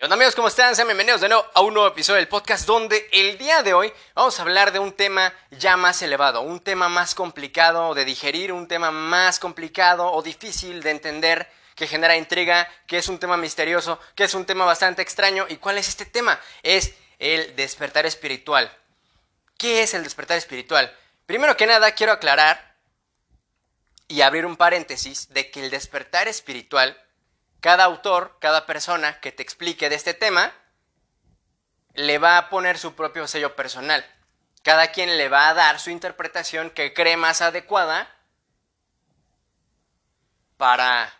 Hola amigos, ¿cómo están? Sean bienvenidos de nuevo a un nuevo episodio del podcast donde el día de hoy vamos a hablar de un tema ya más elevado, un tema más complicado de digerir, un tema más complicado o difícil de entender, que genera intriga, que es un tema misterioso, que es un tema bastante extraño. ¿Y cuál es este tema? Es el despertar espiritual. ¿Qué es el despertar espiritual? Primero que nada quiero aclarar y abrir un paréntesis de que el despertar espiritual cada autor, cada persona que te explique de este tema, le va a poner su propio sello personal. Cada quien le va a dar su interpretación que cree más adecuada para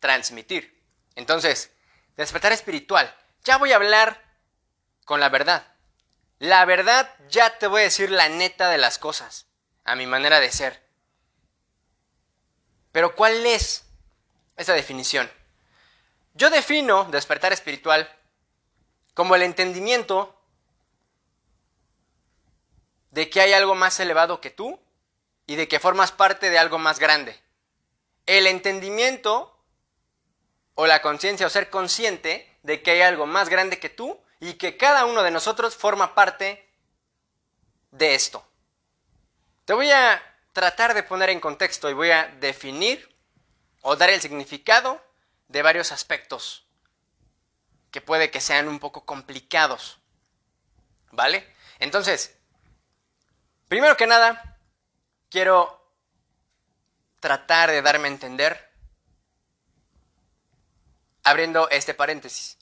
transmitir. Entonces, despertar espiritual. Ya voy a hablar con la verdad. La verdad ya te voy a decir la neta de las cosas, a mi manera de ser. Pero ¿cuál es esa definición? Yo defino despertar espiritual como el entendimiento de que hay algo más elevado que tú y de que formas parte de algo más grande. El entendimiento o la conciencia o ser consciente de que hay algo más grande que tú y que cada uno de nosotros forma parte de esto. Te voy a tratar de poner en contexto y voy a definir o dar el significado de varios aspectos que puede que sean un poco complicados. ¿Vale? Entonces, primero que nada, quiero tratar de darme a entender abriendo este paréntesis.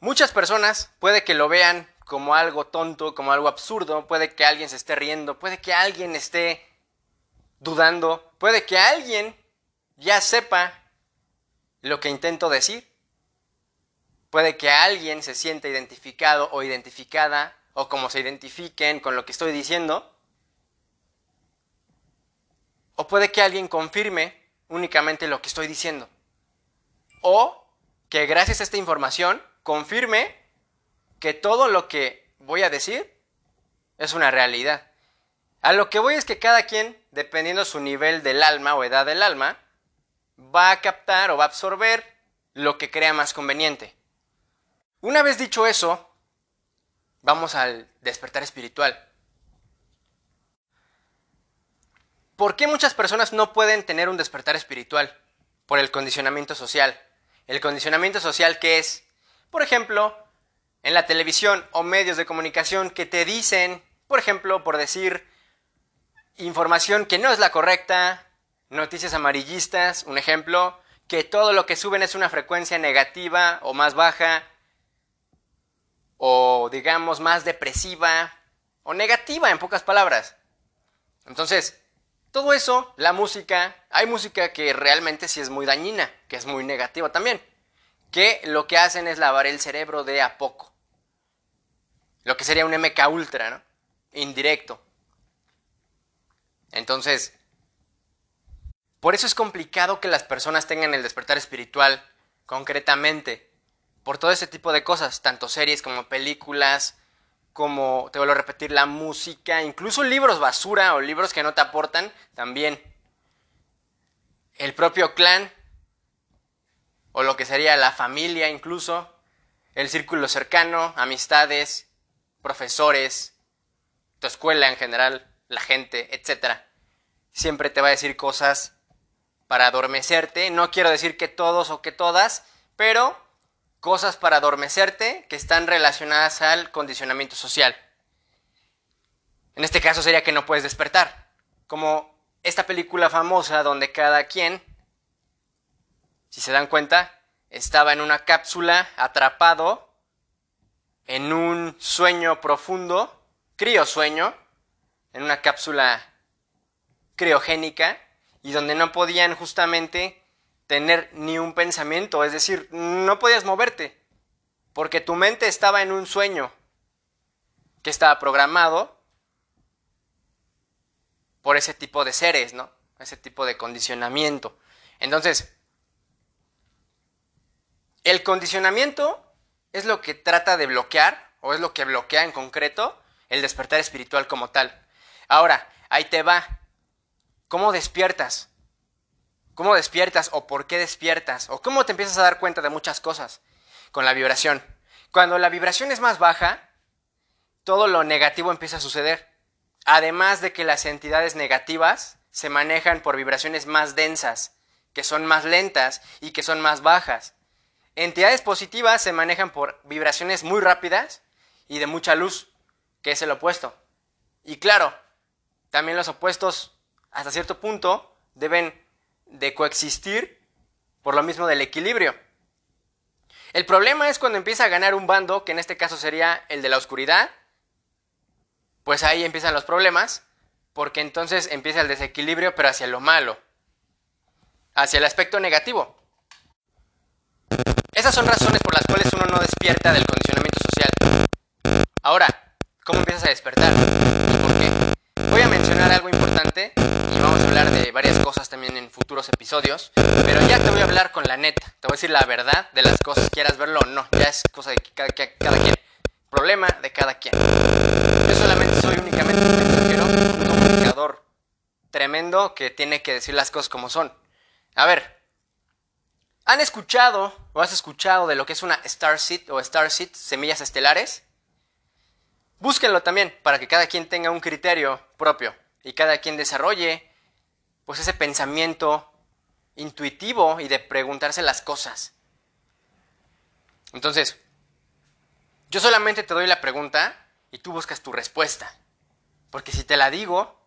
Muchas personas puede que lo vean como algo tonto, como algo absurdo, puede que alguien se esté riendo, puede que alguien esté dudando, puede que alguien ya sepa lo que intento decir. Puede que alguien se sienta identificado o identificada o como se identifiquen con lo que estoy diciendo. O puede que alguien confirme únicamente lo que estoy diciendo. O que gracias a esta información confirme que todo lo que voy a decir es una realidad. A lo que voy es que cada quien, dependiendo su nivel del alma o edad del alma, va a captar o va a absorber lo que crea más conveniente. Una vez dicho eso, vamos al despertar espiritual. ¿Por qué muchas personas no pueden tener un despertar espiritual? Por el condicionamiento social. El condicionamiento social que es, por ejemplo, en la televisión o medios de comunicación que te dicen, por ejemplo, por decir información que no es la correcta, noticias amarillistas, un ejemplo, que todo lo que suben es una frecuencia negativa o más baja, o digamos más depresiva, o negativa en pocas palabras. Entonces, todo eso, la música, hay música que realmente sí es muy dañina, que es muy negativa también, que lo que hacen es lavar el cerebro de a poco. Lo que sería un MK ultra, ¿no? Indirecto. Entonces, por eso es complicado que las personas tengan el despertar espiritual concretamente. Por todo ese tipo de cosas, tanto series como películas, como, te vuelvo a repetir, la música, incluso libros basura o libros que no te aportan, también. El propio clan, o lo que sería la familia incluso, el círculo cercano, amistades, profesores, tu escuela en general, la gente, etc. Siempre te va a decir cosas para adormecerte. No quiero decir que todos o que todas, pero cosas para adormecerte que están relacionadas al condicionamiento social. En este caso sería que no puedes despertar. Como esta película famosa donde cada quien, si se dan cuenta, estaba en una cápsula atrapado en un sueño profundo, criosueño, en una cápsula criogénica y donde no podían justamente tener ni un pensamiento, es decir, no podías moverte, porque tu mente estaba en un sueño que estaba programado por ese tipo de seres, ¿no? Ese tipo de condicionamiento. Entonces, el condicionamiento es lo que trata de bloquear, o es lo que bloquea en concreto, el despertar espiritual como tal. Ahora, ahí te va. ¿Cómo despiertas? ¿Cómo despiertas o por qué despiertas? ¿O cómo te empiezas a dar cuenta de muchas cosas con la vibración? Cuando la vibración es más baja, todo lo negativo empieza a suceder. Además de que las entidades negativas se manejan por vibraciones más densas, que son más lentas y que son más bajas. Entidades positivas se manejan por vibraciones muy rápidas y de mucha luz, que es el opuesto. Y claro, también los opuestos, hasta cierto punto, deben de coexistir por lo mismo del equilibrio. El problema es cuando empieza a ganar un bando, que en este caso sería el de la oscuridad, pues ahí empiezan los problemas, porque entonces empieza el desequilibrio, pero hacia lo malo, hacia el aspecto negativo. Esas son razones por las cuales uno no despierta del condicionamiento social. Ahora, ¿cómo empiezas a despertar? ¿Y por qué? Voy a mencionar algo importante y vamos a hablar de varias cosas también en futuros episodios, pero ya te voy a hablar con la neta, te voy a decir la verdad de las cosas, quieras verlo o no, ya es cosa de cada, cada quien, problema de cada quien. Yo solamente soy únicamente un mensajero, un comunicador tremendo que tiene que decir las cosas como son. A ver, ¿han escuchado o has escuchado de lo que es una Starseed o Starseed, semillas estelares? Búsquenlo también para que cada quien tenga un criterio propio y cada quien desarrolle pues ese pensamiento intuitivo y de preguntarse las cosas. Entonces, yo solamente te doy la pregunta y tú buscas tu respuesta. Porque si te la digo,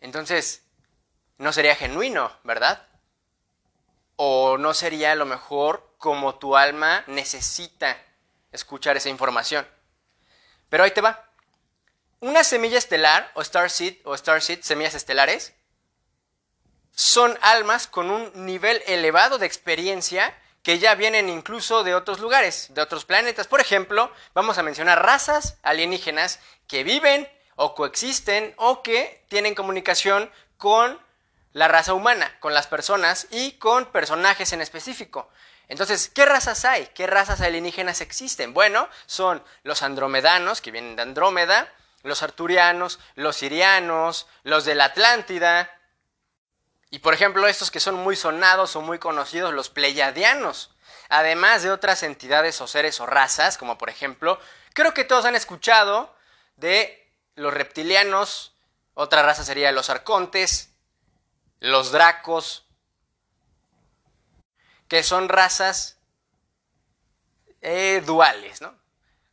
entonces no sería genuino, ¿verdad? O no sería a lo mejor como tu alma necesita escuchar esa información. Pero ahí te va. Una semilla estelar, o star seed, o star seed, semillas estelares, son almas con un nivel elevado de experiencia que ya vienen incluso de otros lugares, de otros planetas. Por ejemplo, vamos a mencionar razas alienígenas que viven o coexisten o que tienen comunicación con la raza humana, con las personas y con personajes en específico. Entonces, ¿qué razas hay? ¿Qué razas alienígenas existen? Bueno, son los andromedanos, que vienen de Andrómeda, los arturianos, los sirianos, los de la Atlántida, y por ejemplo, estos que son muy sonados o muy conocidos, los pleiadianos, además de otras entidades o seres o razas, como por ejemplo, creo que todos han escuchado de los reptilianos, otra raza sería los arcontes, los dracos, que son razas eh, duales, ¿no?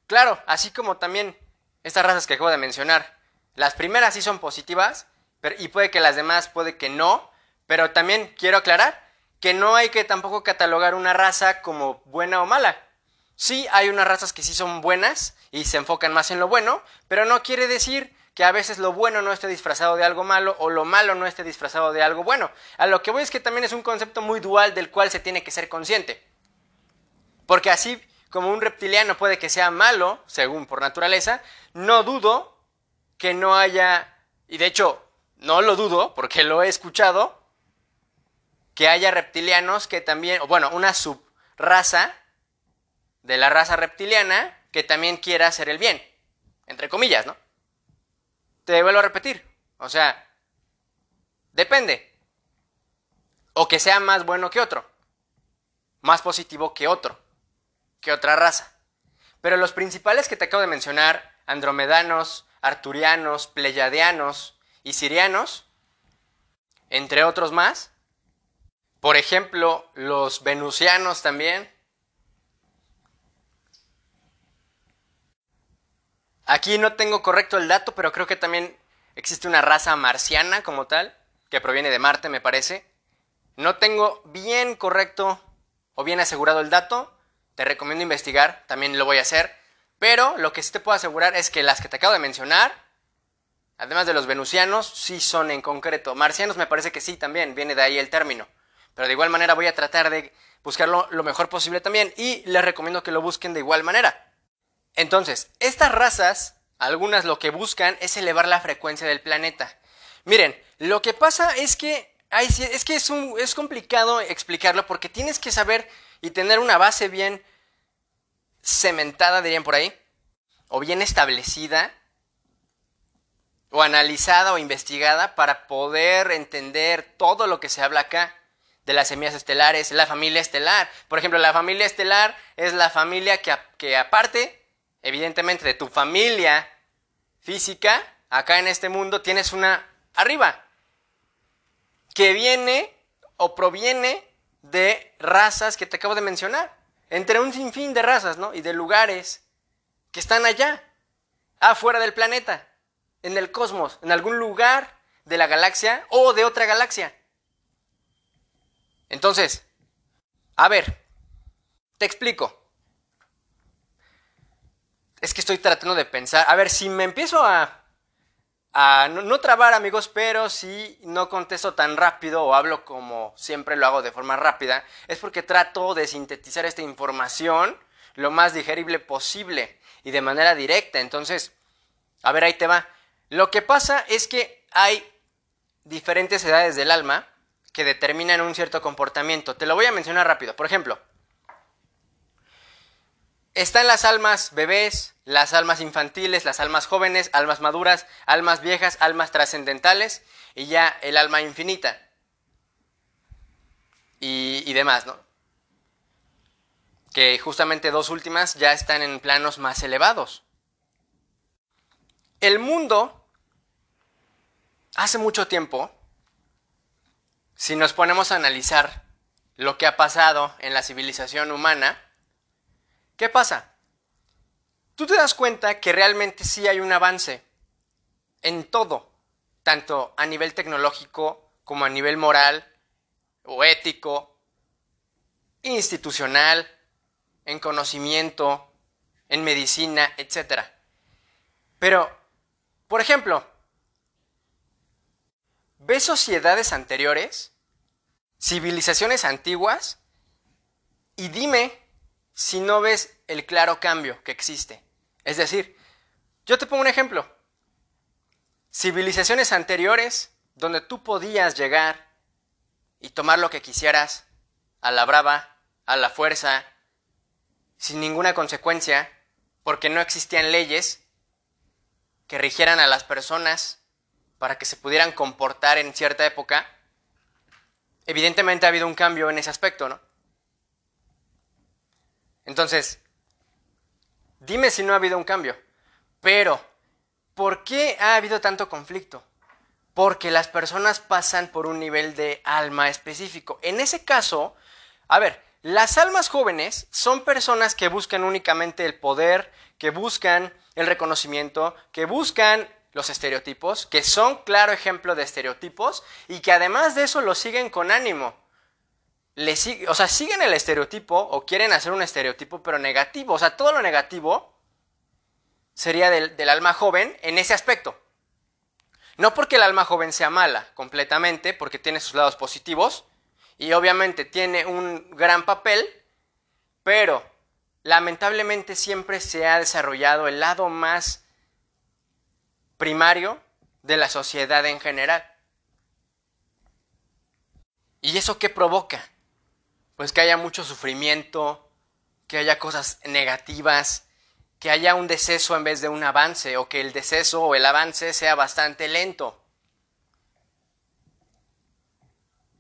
Claro, así como también estas razas que acabo de mencionar, las primeras sí son positivas, pero, y puede que las demás, puede que no, pero también quiero aclarar que no hay que tampoco catalogar una raza como buena o mala. Sí, hay unas razas que sí son buenas y se enfocan más en lo bueno, pero no quiere decir que a veces lo bueno no esté disfrazado de algo malo o lo malo no esté disfrazado de algo bueno. A lo que voy es que también es un concepto muy dual del cual se tiene que ser consciente. Porque así como un reptiliano puede que sea malo, según por naturaleza, no dudo que no haya, y de hecho no lo dudo porque lo he escuchado, que haya reptilianos que también, bueno, una subraza de la raza reptiliana que también quiera hacer el bien, entre comillas, ¿no? Te vuelvo a repetir. O sea, depende. O que sea más bueno que otro. Más positivo que otro. Que otra raza. Pero los principales que te acabo de mencionar, andromedanos, arturianos, pleyadianos y sirianos, entre otros más, por ejemplo, los venusianos también, Aquí no tengo correcto el dato, pero creo que también existe una raza marciana como tal, que proviene de Marte, me parece. No tengo bien correcto o bien asegurado el dato, te recomiendo investigar, también lo voy a hacer, pero lo que sí te puedo asegurar es que las que te acabo de mencionar, además de los venusianos, sí son en concreto. Marcianos me parece que sí también, viene de ahí el término. Pero de igual manera voy a tratar de buscarlo lo mejor posible también y les recomiendo que lo busquen de igual manera. Entonces, estas razas, algunas lo que buscan es elevar la frecuencia del planeta. Miren, lo que pasa es que, es, que es, complicado explicarlo porque tienes que saber y tener una base bien cementada, dirían por ahí, o bien establecida, o analizada o investigada para poder entender todo lo que se habla acá. De las semillas estelares, la familia estelar. Por ejemplo, la familia estelar es la familia que, que aparte, evidentemente, de tu familia física, acá en este mundo tienes una arriba, que viene o proviene de razas que te acabo de mencionar, entre un sinfín de razas, ¿no? Y de lugares que están allá, afuera del planeta, en el cosmos, en algún lugar de la galaxia o de otra galaxia. Entonces, a ver, te explico. Es que estoy tratando de pensar, a ver, si me empiezo a no, trabar amigos, pero si no contesto tan rápido o hablo como siempre lo hago de forma rápida, es porque trato de sintetizar esta información lo más digerible posible y de manera directa. Entonces, a ver, ahí te va. Lo que pasa es que hay diferentes edades del alma que determinan un cierto comportamiento. Te lo voy a mencionar rápido. Por ejemplo, están las almas bebés, las almas infantiles, las almas jóvenes, almas maduras, almas viejas, almas trascendentales y ya el alma infinita. Y, demás, ¿no? Que justamente dos últimas ya están en planos más elevados. El mundo, hace mucho tiempo, si nos ponemos a analizar lo que ha pasado en la civilización humana, ¿Qué pasa? Tú te das cuenta que realmente sí hay un avance en todo, tanto a nivel tecnológico como a nivel moral o ético, institucional, en conocimiento, en medicina, etc. Pero, por ejemplo, ¿ves sociedades anteriores, civilizaciones antiguas? Y dime si no ves el claro cambio que existe. Es decir, yo te pongo un ejemplo. Civilizaciones anteriores donde tú podías llegar y tomar lo que quisieras a la brava, a la fuerza, sin ninguna consecuencia, porque no existían leyes que rigieran a las personas para que se pudieran comportar en cierta época, evidentemente ha habido un cambio en ese aspecto, ¿no? Entonces, dime si no ha habido un cambio. Pero, ¿por qué ha habido tanto conflicto? Porque las personas pasan por un nivel de alma específico. En ese caso, a ver, las almas jóvenes son personas que buscan únicamente el poder, que buscan el reconocimiento, que buscan los estereotipos, que son claro ejemplo de estereotipos y que además de eso lo siguen con ánimo o sea, siguen el estereotipo o quieren hacer un estereotipo, pero negativo. O sea, todo lo negativo sería del, del alma joven en ese aspecto. No porque el alma joven sea mala completamente, porque tiene sus lados positivos y obviamente tiene un gran papel, pero lamentablemente siempre se ha desarrollado el lado más primario de la sociedad en general. ¿Y eso qué provoca? pues que haya mucho sufrimiento, que haya cosas negativas, que haya un deceso en vez de un avance, o que el deceso o el avance sea bastante lento.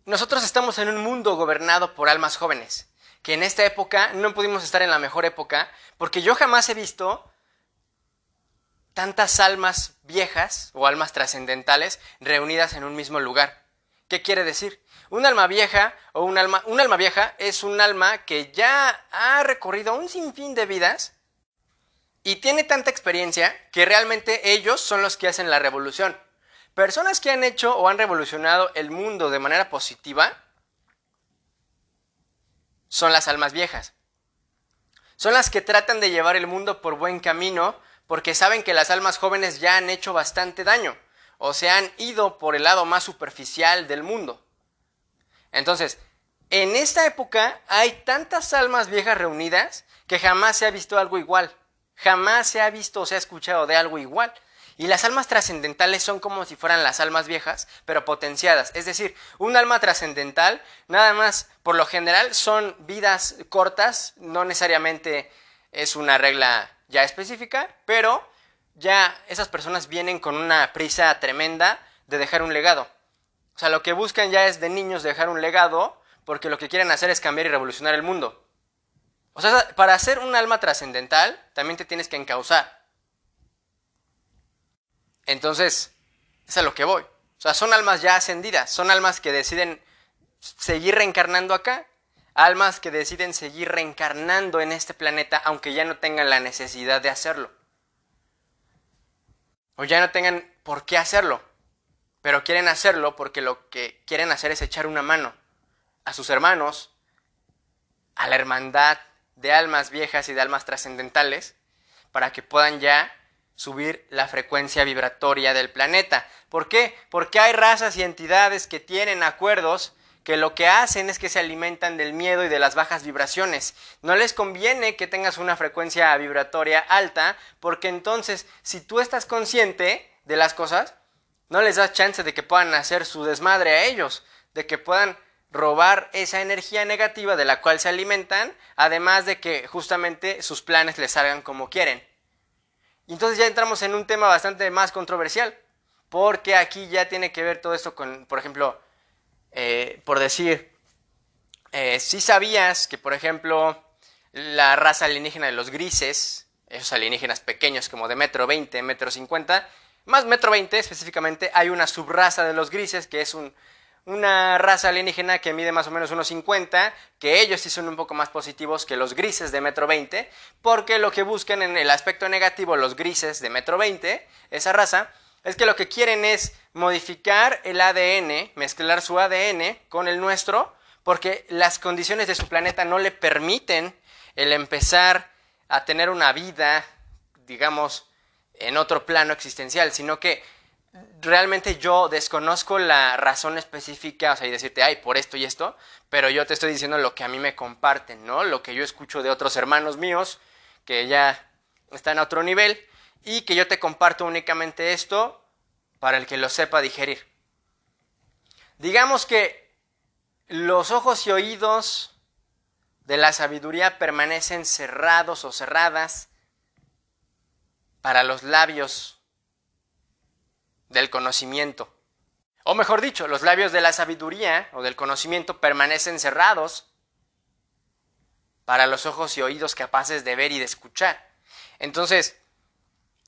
Nosotros estamos en un mundo gobernado por almas jóvenes, que en esta época no pudimos estar en la mejor época, porque yo jamás he visto tantas almas viejas o almas trascendentales reunidas en un mismo lugar. ¿Qué quiere decir? Un alma vieja o un alma, un alma vieja es un alma que ya ha recorrido un sinfín de vidas y tiene tanta experiencia que realmente ellos son los que hacen la revolución. Personas que han hecho o han revolucionado el mundo de manera positiva son las almas viejas. Son las que tratan de llevar el mundo por buen camino porque saben que las almas jóvenes ya han hecho bastante daño o se han ido por el lado más superficial del mundo. Entonces, en esta época hay tantas almas viejas reunidas que jamás se ha visto algo igual. Jamás se ha visto o se ha escuchado de algo igual. Y las almas trascendentales son como si fueran las almas viejas, pero potenciadas. Es decir, un alma trascendental, nada más, por lo general, son vidas cortas, no necesariamente es una regla ya específica, pero ya esas personas vienen con una prisa tremenda de dejar un legado. O sea, lo que buscan ya es de niños dejar un legado porque lo que quieren hacer es cambiar y revolucionar el mundo. O sea, para ser un alma trascendental, también te tienes que encauzar. Entonces, es a lo que voy. O sea, son almas ya ascendidas, son almas que deciden seguir reencarnando acá, almas que deciden seguir reencarnando en este planeta aunque ya no tengan la necesidad de hacerlo. O ya no tengan por qué hacerlo, pero quieren hacerlo porque lo que quieren hacer es echar una mano a sus hermanos, a la hermandad de almas viejas y de almas trascendentales, para que puedan ya subir la frecuencia vibratoria del planeta. ¿Por qué? Porque hay razas y entidades que tienen acuerdos que lo que hacen es que se alimentan del miedo y de las bajas vibraciones. No les conviene que tengas una frecuencia vibratoria alta, porque entonces si tú estás consciente de las cosas, no les das chance de que puedan hacer su desmadre a ellos, de que puedan robar esa energía negativa de la cual se alimentan, además de que justamente sus planes les salgan como quieren. Y entonces ya entramos en un tema bastante más controversial, porque aquí ya tiene que ver todo esto con, por ejemplo, eh, por decir, eh, si sabías que, por ejemplo, la raza alienígena de los grises, esos alienígenas pequeños como de metro 20, metro 50, más metro 20 específicamente, hay una subraza de los grises que es un, una raza alienígena que mide más o menos unos 50, que ellos sí son un poco más positivos que los grises de metro 20, porque lo que buscan en el aspecto negativo los grises de metro 20, esa raza, es que lo que quieren es modificar el ADN, mezclar su ADN con el nuestro, porque las condiciones de su planeta no le permiten el empezar a tener una vida, digamos, en otro plano existencial, sino que realmente yo desconozco la razón específica, o sea, y decirte, ay, por esto y esto, pero yo te estoy diciendo lo que a mí me comparten, ¿no? Lo que yo escucho de otros hermanos míos que ya están a otro nivel y que yo te comparto únicamente esto para el que lo sepa digerir. Digamos que los ojos y oídos de la sabiduría permanecen cerrados o cerradas para los labios del conocimiento. O mejor dicho, los labios de la sabiduría o del conocimiento permanecen cerrados para los ojos y oídos capaces de ver y de escuchar. Entonces,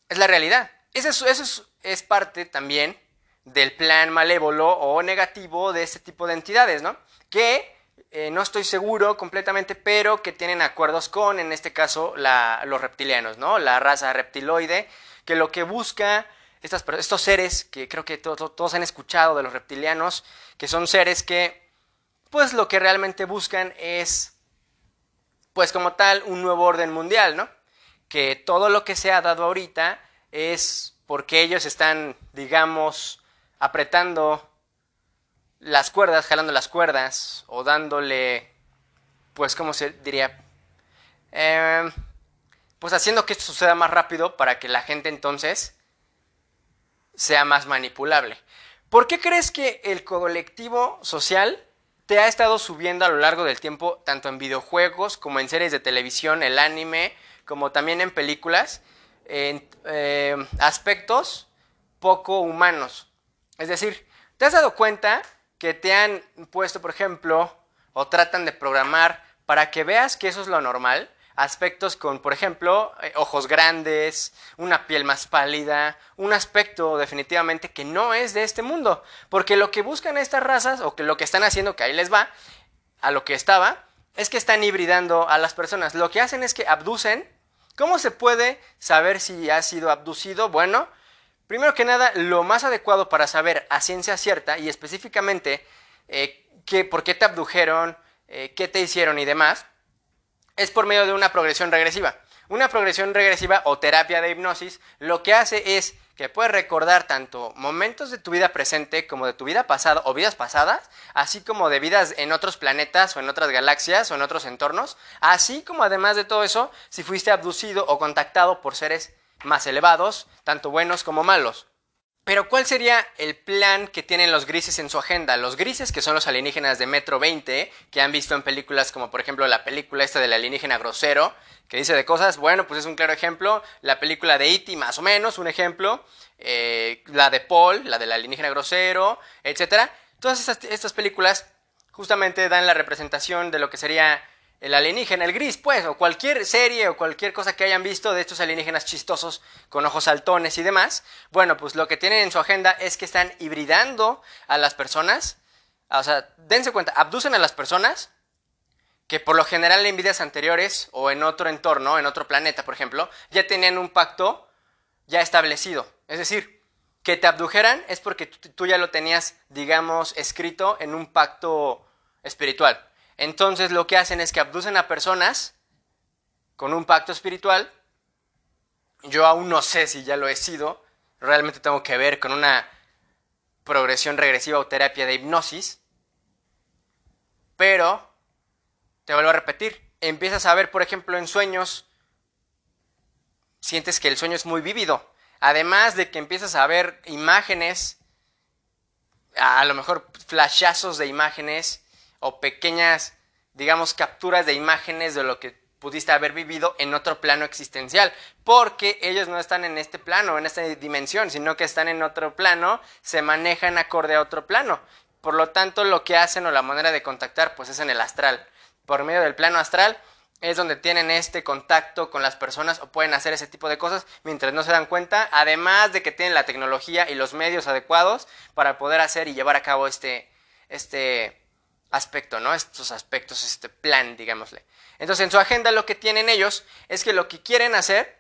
es la realidad. Eso es, parte también del plan malévolo o negativo de este tipo de entidades, ¿no? Que eh, no estoy seguro completamente, pero que tienen acuerdos con, en este caso, los reptilianos, ¿no? La raza reptiloide, que lo que busca estos seres que creo que todos han escuchado de los reptilianos, que son seres que, pues lo que realmente buscan es, pues como tal, un nuevo orden mundial, ¿no? Que todo lo que se ha dado ahorita es porque ellos están, digamos, apretando las cuerdas, jalando las cuerdas, o dándole, pues, ¿cómo se diría? Eh, pues haciendo que esto suceda más rápido para que la gente entonces sea más manipulable. ¿Por qué crees que el colectivo social te ha estado subiendo a lo largo del tiempo, tanto en videojuegos como en series de televisión, el anime, como también en películas, en eh, aspectos poco humanos? Es decir, ¿te has dado cuenta que te han puesto, por ejemplo, o tratan de programar para que veas que eso es lo normal? Aspectos con, por ejemplo, eh, ojos grandes, una piel más pálida, un aspecto definitivamente que no es de este mundo. Porque lo que buscan estas razas, o que lo que están haciendo, que ahí les va, a lo que estaba, es que están hibridando a las personas. Lo que hacen es que abducen. ¿Cómo se puede saber si ha sido abducido? Bueno, primero que nada, lo más adecuado para saber a ciencia cierta y específicamente eh, por qué te abdujeron, eh, qué te hicieron y demás, es por medio de una progresión regresiva. Una progresión regresiva o terapia de hipnosis lo que hace es que puedes recordar tanto momentos de tu vida presente como de tu vida pasada o vidas pasadas, así como de vidas en otros planetas o en otras galaxias o en otros entornos, así como además de todo eso, si fuiste abducido o contactado por seres más elevados, tanto buenos como malos. Pero ¿cuál sería el plan que tienen los grises en su agenda? Los grises, que son los alienígenas de Metro 20, que han visto en películas como por ejemplo la película esta del alienígena grosero, que dice de cosas, bueno, pues es un claro ejemplo, la película de E.T. más o menos, un ejemplo, eh, la de Paul, la del alienígena grosero, etc. Todas estas películas justamente dan la representación de lo que sería el alienígena, el gris, pues, o cualquier serie o cualquier cosa que hayan visto de estos alienígenas chistosos con ojos saltones y demás, bueno, pues lo que tienen en su agenda es que están hibridando a las personas, o sea, dense cuenta, abducen a las personas que por lo general en vidas anteriores o en otro entorno, en otro planeta, por ejemplo, ya tenían un pacto ya establecido. Es decir, que te abdujeran es porque tú, ya lo tenías, digamos, escrito en un pacto espiritual. Entonces lo que hacen es que abducen a personas con un pacto espiritual. Yo aún no sé si ya lo he sido. Realmente tengo que ver con una progresión regresiva o terapia de hipnosis. Pero te vuelvo a repetir, empiezas a ver, por ejemplo, en sueños, sientes que el sueño es muy vívido. Además de que empiezas a ver imágenes, a lo mejor flashazos de imágenes o pequeñas, digamos, capturas de imágenes de lo que pudiste haber vivido en otro plano existencial, porque ellos no están en este plano, en esta dimensión, sino que están en otro plano, se manejan acorde a otro plano. Por lo tanto, lo que hacen o la manera de contactar, pues es en el astral por medio del plano astral es donde tienen este contacto con las personas o pueden hacer ese tipo de cosas mientras no se dan cuenta, además de que tienen la tecnología y los medios adecuados para poder hacer y llevar a cabo este, este aspecto, ¿no? Estos aspectos, este plan, digámosle. Entonces, en su agenda lo que tienen ellos es que lo que quieren hacer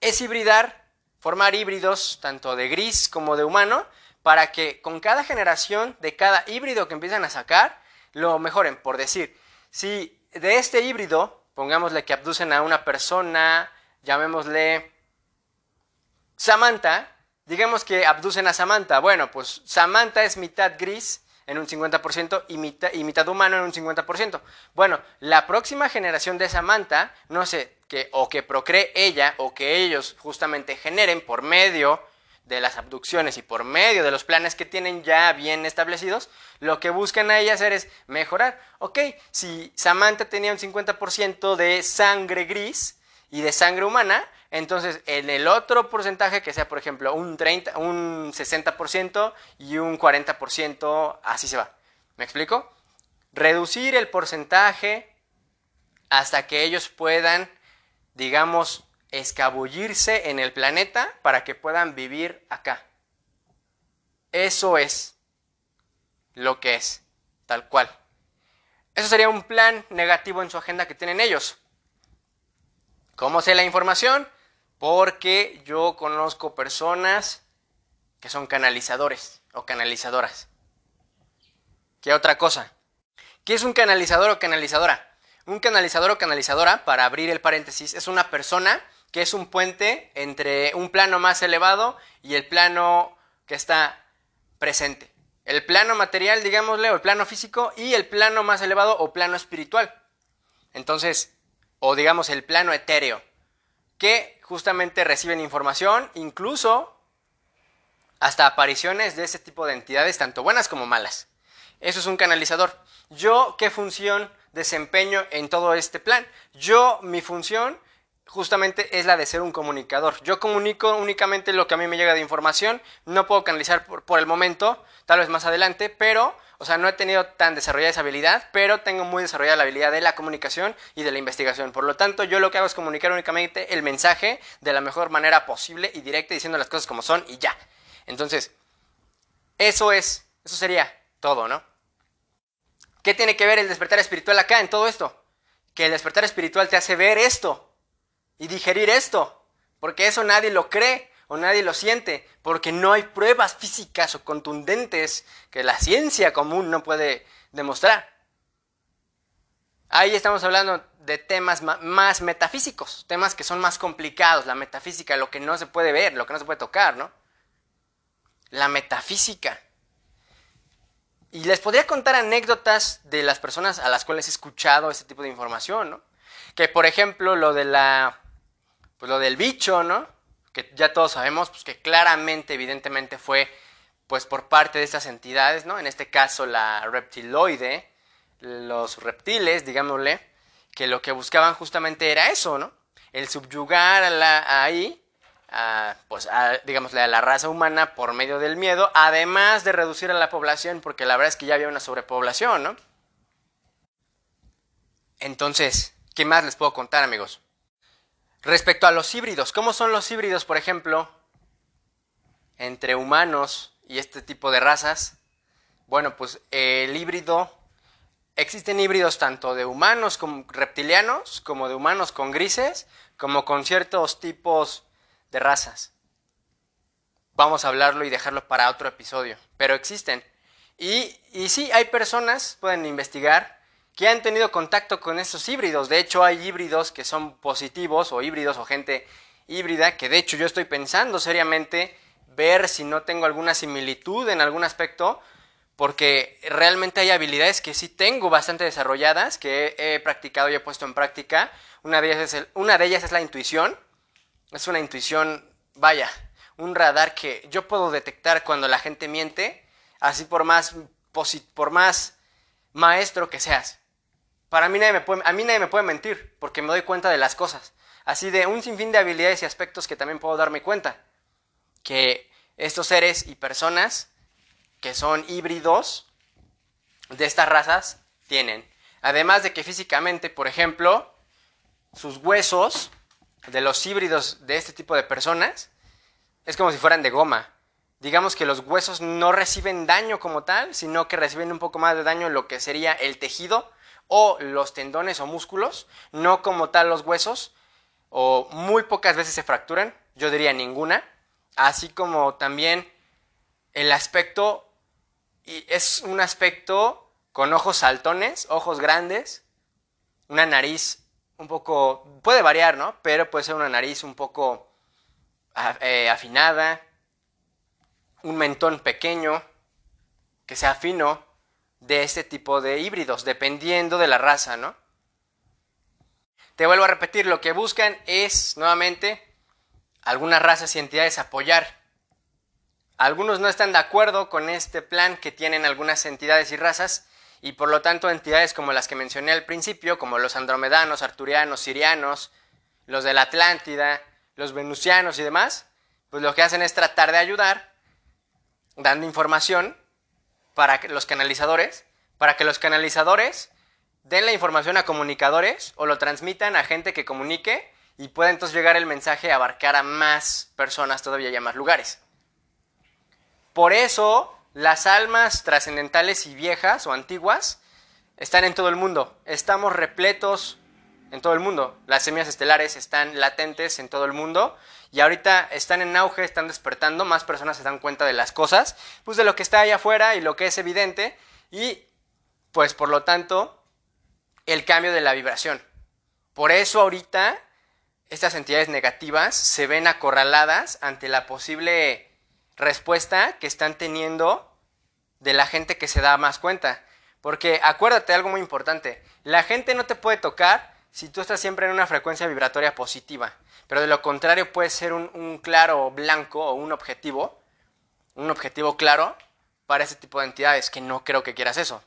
es hibridar, formar híbridos tanto de gris como de humano, para que con cada generación de cada híbrido que empiezan a sacar, lo mejoren, por decir, si de este híbrido, pongámosle que abducen a una persona, llamémosle Samantha, digamos que abducen a Samantha. Bueno, pues Samantha es mitad gris en un 50% y mitad, humano en un 50%. Bueno, la próxima generación de Samantha, no sé, que o que procree ella o que ellos justamente generen por medio de las abducciones y por medio de los planes que tienen ya bien establecidos, lo que buscan ahí hacer es mejorar. Ok, si Samantha tenía un 50% de sangre gris y de sangre humana, entonces en el otro porcentaje, que sea por ejemplo un, 30, un 60% y un 40%, así se va. ¿Me explico? Reducir el porcentaje hasta que ellos puedan, digamos, escabullirse en el planeta para que puedan vivir acá. Eso es lo que es, tal cual. Eso sería un plan negativo en su agenda que tienen ellos. ¿Cómo sé la información? Porque yo conozco personas que son canalizadores o canalizadoras. ¿Qué otra cosa? ¿Qué es un canalizador o canalizadora? Un canalizador o canalizadora, para abrir el paréntesis, es una persona que es un puente entre un plano más elevado y el plano que está presente. El plano material, digámosle, o el plano físico, y el plano más elevado o plano espiritual. Entonces, o digamos el plano etéreo, que justamente reciben información, incluso hasta apariciones de ese tipo de entidades, tanto buenas como malas. Eso es un canalizador. Yo, ¿qué función desempeño en todo este plan? Yo, mi función justamente es la de ser un comunicador. Yo comunico únicamente lo que a mí me llega de información, no puedo canalizar por, el momento, tal vez más adelante, pero, o sea, no he tenido tan desarrollada esa habilidad, pero tengo muy desarrollada la habilidad de la comunicación y de la investigación. Por lo tanto, yo lo que hago es comunicar únicamente el mensaje de la mejor manera posible y directa, diciendo las cosas como son y ya. Entonces, eso es, eso sería todo, ¿no? ¿Qué tiene que ver el despertar espiritual acá en todo esto? Que el despertar espiritual te hace ver esto, y digerir esto, porque eso nadie lo cree o nadie lo siente, porque no hay pruebas físicas o contundentes que la ciencia común no puede demostrar. Ahí estamos hablando de temas más metafísicos, temas que son más complicados, la metafísica, lo que no se puede ver, lo que no se puede tocar, ¿no? La metafísica. Y les podría contar anécdotas de las personas a las cuales he escuchado ese tipo de información, ¿no? Que por ejemplo lo de la pues lo del bicho, ¿no? Que ya todos sabemos, pues que claramente, evidentemente fue pues por parte de estas entidades, ¿no? En este caso la reptiloide, los reptiles, digámosle, que lo que buscaban justamente era eso, ¿no? El subyugar a la, ahí a, pues, a, digámosle, a la raza humana por medio del miedo, además de reducir a la población, porque la verdad es que ya había una sobrepoblación, ¿no? Entonces, ¿qué más les puedo contar, amigos? Respecto a los híbridos, ¿cómo son los híbridos, por ejemplo, entre humanos y este tipo de razas? Bueno, pues el híbrido, existen híbridos tanto de humanos como reptilianos, como de humanos con grises, como con ciertos tipos de razas. Vamos a hablarlo y dejarlo para otro episodio, pero existen. Y, y sí, hay personas, pueden investigar, que han tenido contacto con estos híbridos. De hecho, hay híbridos que son positivos o híbridos o gente híbrida, que de hecho yo estoy pensando seriamente ver si no tengo alguna similitud en algún aspecto, porque realmente hay habilidades que sí tengo bastante desarrolladas, que he, practicado y he puesto en práctica. Una de, ellas es una de ellas es la intuición. Es una intuición, vaya, un radar que yo puedo detectar cuando la gente miente, así por más, por más maestro que seas. Para mí nadie me puede, a mí nadie me puede mentir, porque me doy cuenta de las cosas. Así de un sinfín de habilidades y aspectos que también puedo darme cuenta. Que estos seres y personas que son híbridos de estas razas tienen. Además de que físicamente, por ejemplo, sus huesos de los híbridos de este tipo de personas es como si fueran de goma. Digamos que los huesos no reciben daño como tal, sino que reciben un poco más de daño lo que sería el tejido o los tendones o músculos, no como tal los huesos, o muy pocas veces se fracturan, yo diría ninguna, así como también el aspecto, y es un aspecto con ojos saltones, ojos grandes, una nariz un poco, puede variar, ¿no? Pero puede ser una nariz un poco eh, afinada, un mentón pequeño, que sea fino, de este tipo de híbridos, dependiendo de la raza, ¿no? Te vuelvo a repetir, lo que buscan es, nuevamente, algunas razas y entidades apoyar. Algunos no están de acuerdo con este plan que tienen algunas entidades y razas, y por lo tanto entidades como las que mencioné al principio, como los andromedanos, arturianos, sirianos, los de la Atlántida, los venusianos y demás, pues lo que hacen es tratar de ayudar, dando información para los canalizadores, para que los canalizadores den la información a comunicadores o lo transmitan a gente que comunique y pueda entonces llegar el mensaje a abarcar a más personas todavía y a más lugares. Por eso las almas trascendentales y viejas o antiguas están en todo el mundo. Estamos repletos en todo el mundo. Las semillas estelares están latentes en todo el mundo y ahorita están en auge, están despertando, más personas se dan cuenta de las cosas, pues de lo que está allá afuera y lo que es evidente y pues por lo tanto el cambio de la vibración. Por eso ahorita estas entidades negativas se ven acorraladas ante la posible respuesta que están teniendo de la gente que se da más cuenta. Porque acuérdate algo muy importante, la gente no te puede tocar si tú estás siempre en una frecuencia vibratoria positiva, pero de lo contrario puede ser un, claro blanco o un objetivo, un objetivo claro para ese tipo de entidades, que no creo que quieras eso.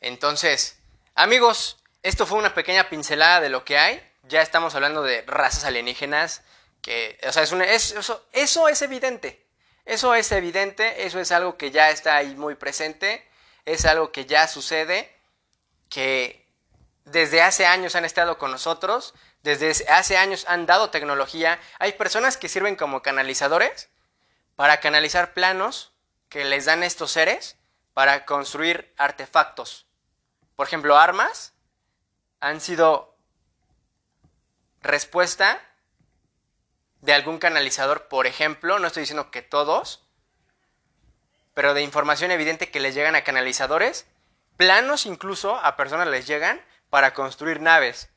Entonces, amigos, esto fue una pequeña pincelada de lo que hay. Ya estamos hablando de razas alienígenas, que, o sea, es eso, eso es evidente. Eso es evidente, eso es algo que ya está ahí muy presente, es algo que ya sucede, que desde hace años han estado con nosotros, desde hace años han dado tecnología. Hay personas que sirven como canalizadores para canalizar planos que les dan estos seres para construir artefactos. Por ejemplo, armas han sido respuesta de algún canalizador, por ejemplo, no estoy diciendo que todos, pero de información evidente que les llegan a canalizadores, planos incluso a personas les llegan para construir naves.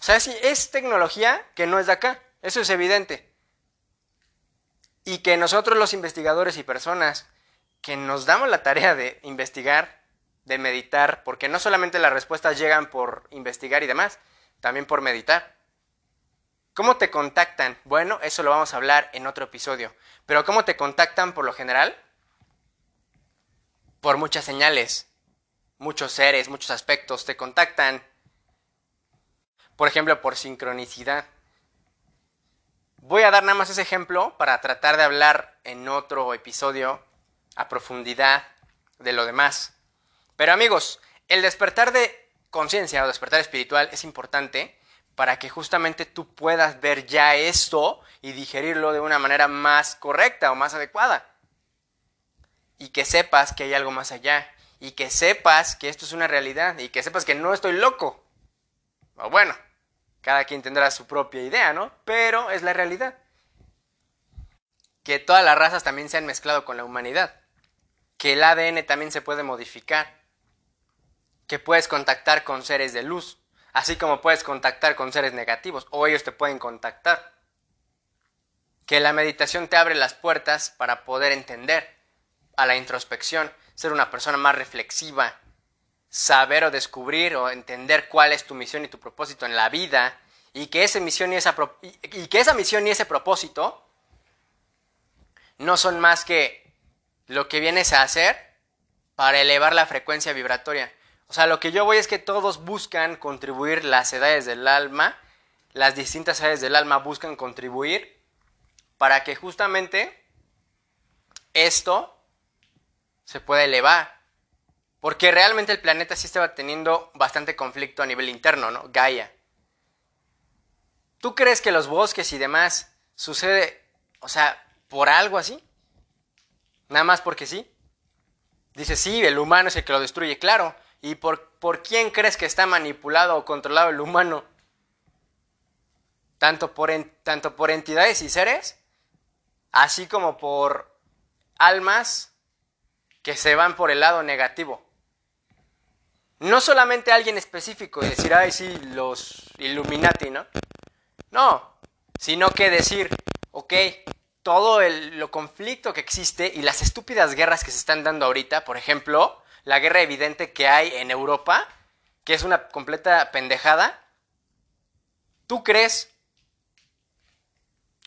O sea, es tecnología que no es de acá, eso es evidente. Y que nosotros los investigadores y personas que nos damos la tarea de investigar, de meditar, porque no solamente las respuestas llegan por investigar y demás, también por meditar. ¿Cómo te contactan? Bueno, eso lo vamos a hablar en otro episodio. Pero ¿cómo te contactan por lo general? Por muchas señales muchos seres, muchos aspectos te contactan. Por ejemplo, por sincronicidad. voy a dar nada más ese ejemplo para tratar de hablar en otro episodio a profundidad de lo demás. Pero amigos, el despertar de conciencia o despertar espiritual es importante para que justamente tú puedas ver ya esto y digerirlo de una manera más correcta o más adecuada. Y que sepas que hay algo más allá. Y que sepas que esto es una realidad. Y que sepas que no estoy loco. O bueno, cada quien tendrá su propia idea, ¿no? Pero es la realidad. Que todas las razas también se han mezclado con la humanidad. Que el ADN también se puede modificar. Que puedes contactar con seres de luz Así como puedes contactar con seres negativos o ellos te pueden contactar. Que la meditación te abre las puertas para poder entender a la introspección, ser una persona más reflexiva, saber o descubrir o entender cuál es tu misión y tu propósito en la vida y que esa misión y esa, y que esa misión y ese propósito no son más que lo que vienes a hacer para elevar la frecuencia vibratoria. O sea, lo que yo voy es que todos buscan contribuir las edades del alma, las distintas edades del alma buscan contribuir para que justamente esto se pueda elevar. Porque realmente el planeta sí estaba teniendo bastante conflicto a nivel interno, ¿no? Gaia. ¿Tú crees que los bosques y demás sucede, o sea, por algo así? Nada más porque sí. Dice, sí, el humano es el que lo destruye, claro. ¿Y por, por quién crees que está manipulado o controlado el humano? Tanto por, tanto por entidades y seres, así como por almas que se van por el lado negativo. No solamente alguien específico y decir, ay, sí, los Illuminati, ¿no? No, sino que decir, ok, todo el lo conflicto que existe y las estúpidas guerras que se están dando ahorita, por ejemplo, la guerra evidente que hay en Europa, que es una completa pendejada, ¿tú crees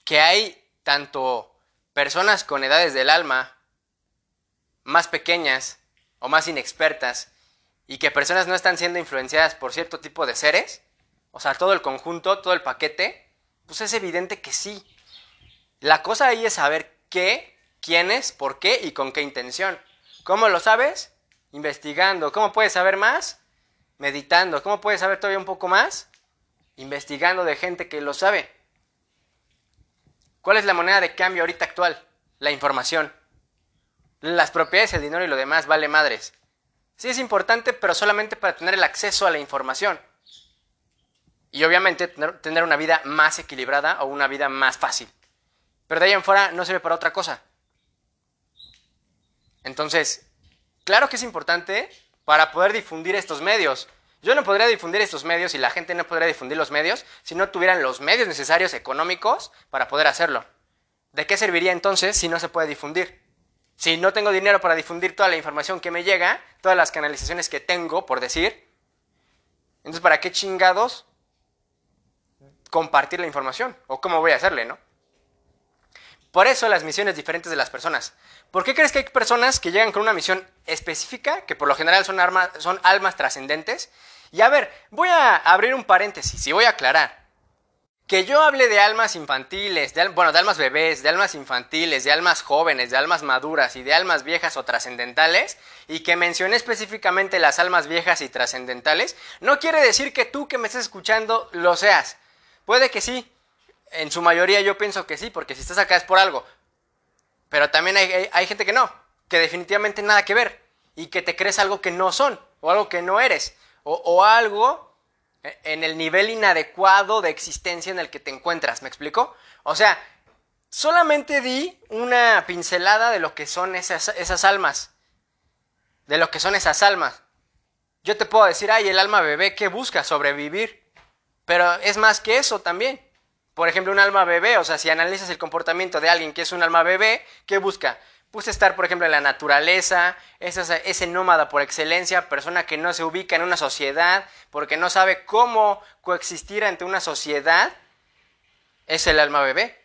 que hay tanto personas con edades del alma más pequeñas o más inexpertas y que personas no están siendo influenciadas por cierto tipo de seres? O sea, todo el conjunto, todo el paquete, pues es evidente que sí. La cosa ahí es saber qué, quiénes, por qué y con qué intención. ¿Cómo lo sabes? Investigando. ¿Cómo puedes saber más? Meditando. ¿Cómo puedes saber todavía un poco más? Investigando de gente que lo sabe. ¿Cuál es la moneda de cambio ahorita actual? La información. Las propiedades, el dinero y lo demás vale madres. Sí es importante, pero solamente para tener el acceso a la información. Y obviamente tener una vida más equilibrada o una vida más fácil. Pero de ahí en fuera no sirve para otra cosa. Entonces, Claro que es importante para poder difundir estos medios. Yo no podría difundir estos medios y la gente no podría difundir los medios si no tuvieran los medios necesarios económicos para poder hacerlo. ¿De qué serviría entonces si no se puede difundir? Si no tengo dinero para difundir toda la información que me llega, todas las canalizaciones que tengo, por decir, entonces ¿para qué chingados compartir la información? ¿O cómo voy a hacerle, no? Por eso las misiones diferentes de las personas. ¿Por qué crees que hay personas que llegan con una misión específica, que por lo general son, son almas trascendentes? Y a ver, voy a abrir un paréntesis y voy a aclarar. Que yo hable de almas infantiles, de, bueno, de almas bebés, de almas infantiles, de almas jóvenes, de almas maduras y de almas viejas o trascendentales, y que mencione específicamente las almas viejas y trascendentales, no quiere decir que tú que me estés escuchando lo seas. Puede que sí, en su mayoría yo pienso que sí, porque si estás acá es por algo. Pero también hay, gente que no, que definitivamente nada que ver y que te crees algo que no son o algo que no eres o algo en el nivel inadecuado de existencia en el que te encuentras. ¿Me explico? O sea, solamente di una pincelada de lo que son esas, esas almas. De lo que son esas almas. Yo te puedo decir, ay, el alma bebé, ¿qué busca? Sobrevivir. Pero es más que eso también por ejemplo, un alma bebé, o sea, si analizas el comportamiento de alguien que es un alma bebé, ¿qué busca? Pues estar, por ejemplo, en la naturaleza, ese, ese nómada por excelencia, persona que no se ubica en una sociedad, porque no sabe cómo coexistir ante una sociedad, es el alma bebé,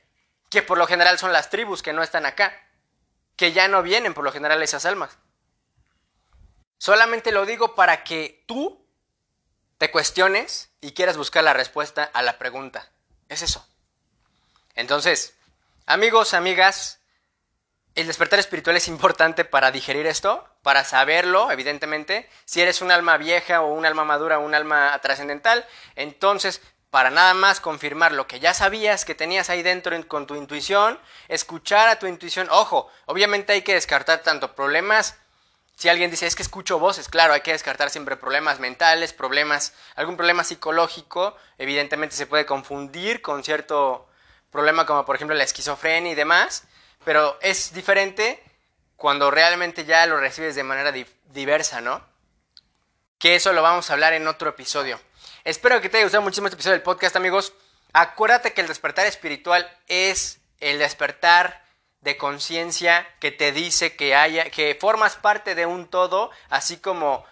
que por lo general son las tribus que no están acá, que ya no vienen por lo general esas almas. Solamente lo digo para que tú te cuestiones y quieras buscar la respuesta a la pregunta. Es eso. Entonces, amigos, amigas, el despertar espiritual es importante para digerir esto, para saberlo, evidentemente. Si eres un alma vieja o un alma madura o un alma trascendental, entonces, para nada más confirmar lo que ya sabías que tenías ahí dentro con tu intuición, escuchar a tu intuición. Ojo, obviamente hay que descartar tanto problemas. Si alguien dice es que escucho voces, claro, hay que descartar siempre problemas mentales, problemas, algún problema psicológico, evidentemente se puede confundir con cierto problema como por ejemplo la esquizofrenia y demás pero es diferente cuando realmente ya lo recibes de manera diversa, ¿no? Que eso lo vamos a hablar en otro episodio. Espero que te haya gustado muchísimo este episodio del podcast, amigos. Acuérdate que el despertar espiritual es el despertar de conciencia que te dice que haya que formas parte de un todo, así como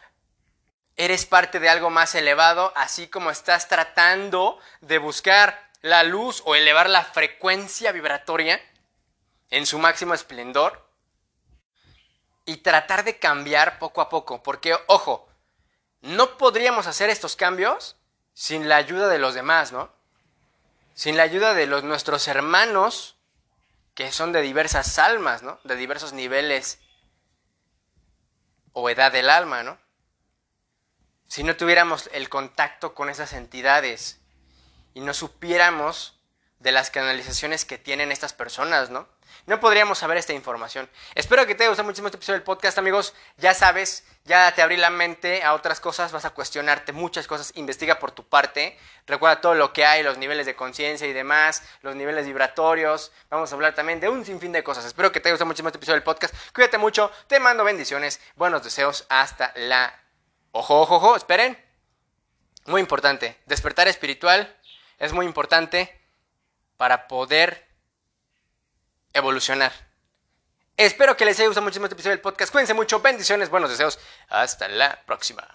eres parte de algo más elevado, así como estás tratando de buscar la luz o elevar la frecuencia vibratoria en su máximo esplendor y tratar de cambiar poco a poco. Porque, ojo, no podríamos hacer estos cambios sin la ayuda de los demás, ¿no? Sin la ayuda de los, nuestros hermanos, que son de diversas almas, ¿no? De diversos niveles o edad del alma, ¿no? Si no tuviéramos el contacto con esas entidades y no supiéramos de las canalizaciones que tienen estas personas, ¿no? No podríamos saber esta información. Espero que te haya gustado muchísimo este episodio del podcast, amigos. Ya sabes, ya te abrí la mente a otras cosas, vas a cuestionarte muchas cosas, investiga por tu parte. Recuerda todo lo que hay, los niveles de conciencia y demás, los niveles vibratorios. Vamos a hablar también de un sinfín de cosas. Espero que te haya gustado muchísimo este episodio del podcast. Cuídate mucho, te mando bendiciones, buenos deseos, hasta la... Ojo, ojo, ojo, esperen. Muy importante, despertar espiritual es muy importante para poder evolucionar. Espero que les haya gustado muchísimo este episodio del podcast. Cuídense mucho, bendiciones, buenos deseos. Hasta la próxima.